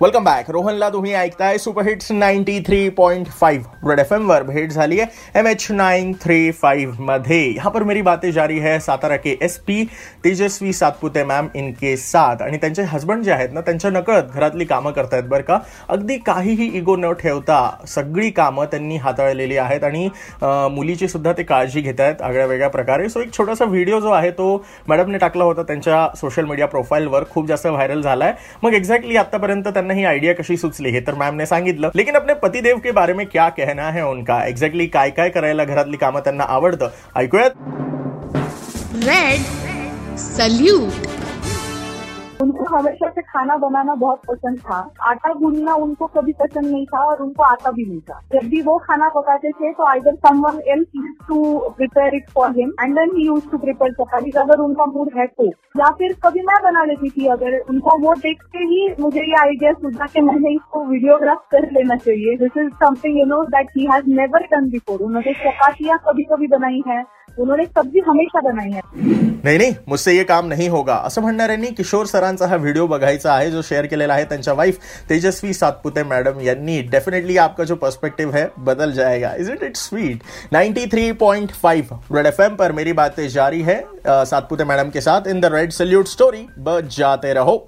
Welcome back रोहनला तुम्ही ऐकताय superhits ninety three point five red F एमवर भेट झाली आहे. एम एच नाईन थ्री फाईव्हमध्ये. यहाँ पर मेरी बातें जारी है सातारा के S P Tejaswi Satpute ma'am इनके साथ. आणि त्यांचे हस्बंड जे आहेत ना त्यांच्या नकळत घरातली कामं करतायत बरं का. अगदी काहीही इगो न ठेवता सगळी कामं त्यांनी हाताळलेली आहेत आणि मुलीची सुद्धा ते काळजी घेत आहेत आगळ्या वेगळ्या प्रकारे. सो एक छोटासा व्हिडिओ जो आहे तो मॅडमने टाकला होता त्यांच्या सोशल मीडिया प्रोफाईलवर खूप जास्त व्हायरल झाला आहे मग एक्झॅक्टली आतापर्यंत त्यांना ही आयडिया कशी सुचली हे, तर मॅमने सांगितलं. लेकिन अपने पतिदेव के बारे में क्या कहना है उनका? एक्झॅक्टली काय काय करायला घरातली कामं त्यांना आवडतं? ऐकूयात? रेड सल्यूट उनको हमेशा से खाना बनाना बहुत पसंद था। आटा गूंदना उनको कभी पसंद नहीं था और उनको आता भी नहीं था। जब भी वो खाना पकाते थे तो either someone else used to prepare it for him and then he used to prepare chapati, अगर उनका मूड है तो। या फिर कभी मैं बना लेती थी, अगर उनको वो देख के ही मुझे ये आइडिया सूझा कि मैंने इसको वीडियोग्राफ कर लेना चाहिए। This is something you know that he has never done before उन्होंने चपातियाँ कभी कभी बनाई है। उन्होंने सब्ज़ी हमेशा बनाई है। नाही नाही, मुझसे ये काम नहीं होगा। असं म्हणणाऱ्यांनी किशोर सरांचा हा व्हिडिओ बघायचा आहे, जो शेअर केलेला आहे त्यांच्या वाईफ तेजस्वी सातपुते मॅडम यांनी. डेफिनेटली आपका जो पर्सपेक्टिव है, बदल जाएगा. Is it it sweet 93.5 red F पर मेरी बातें जारी है सातपुते मैडम के साथ. In the red salute story बजाते रहो।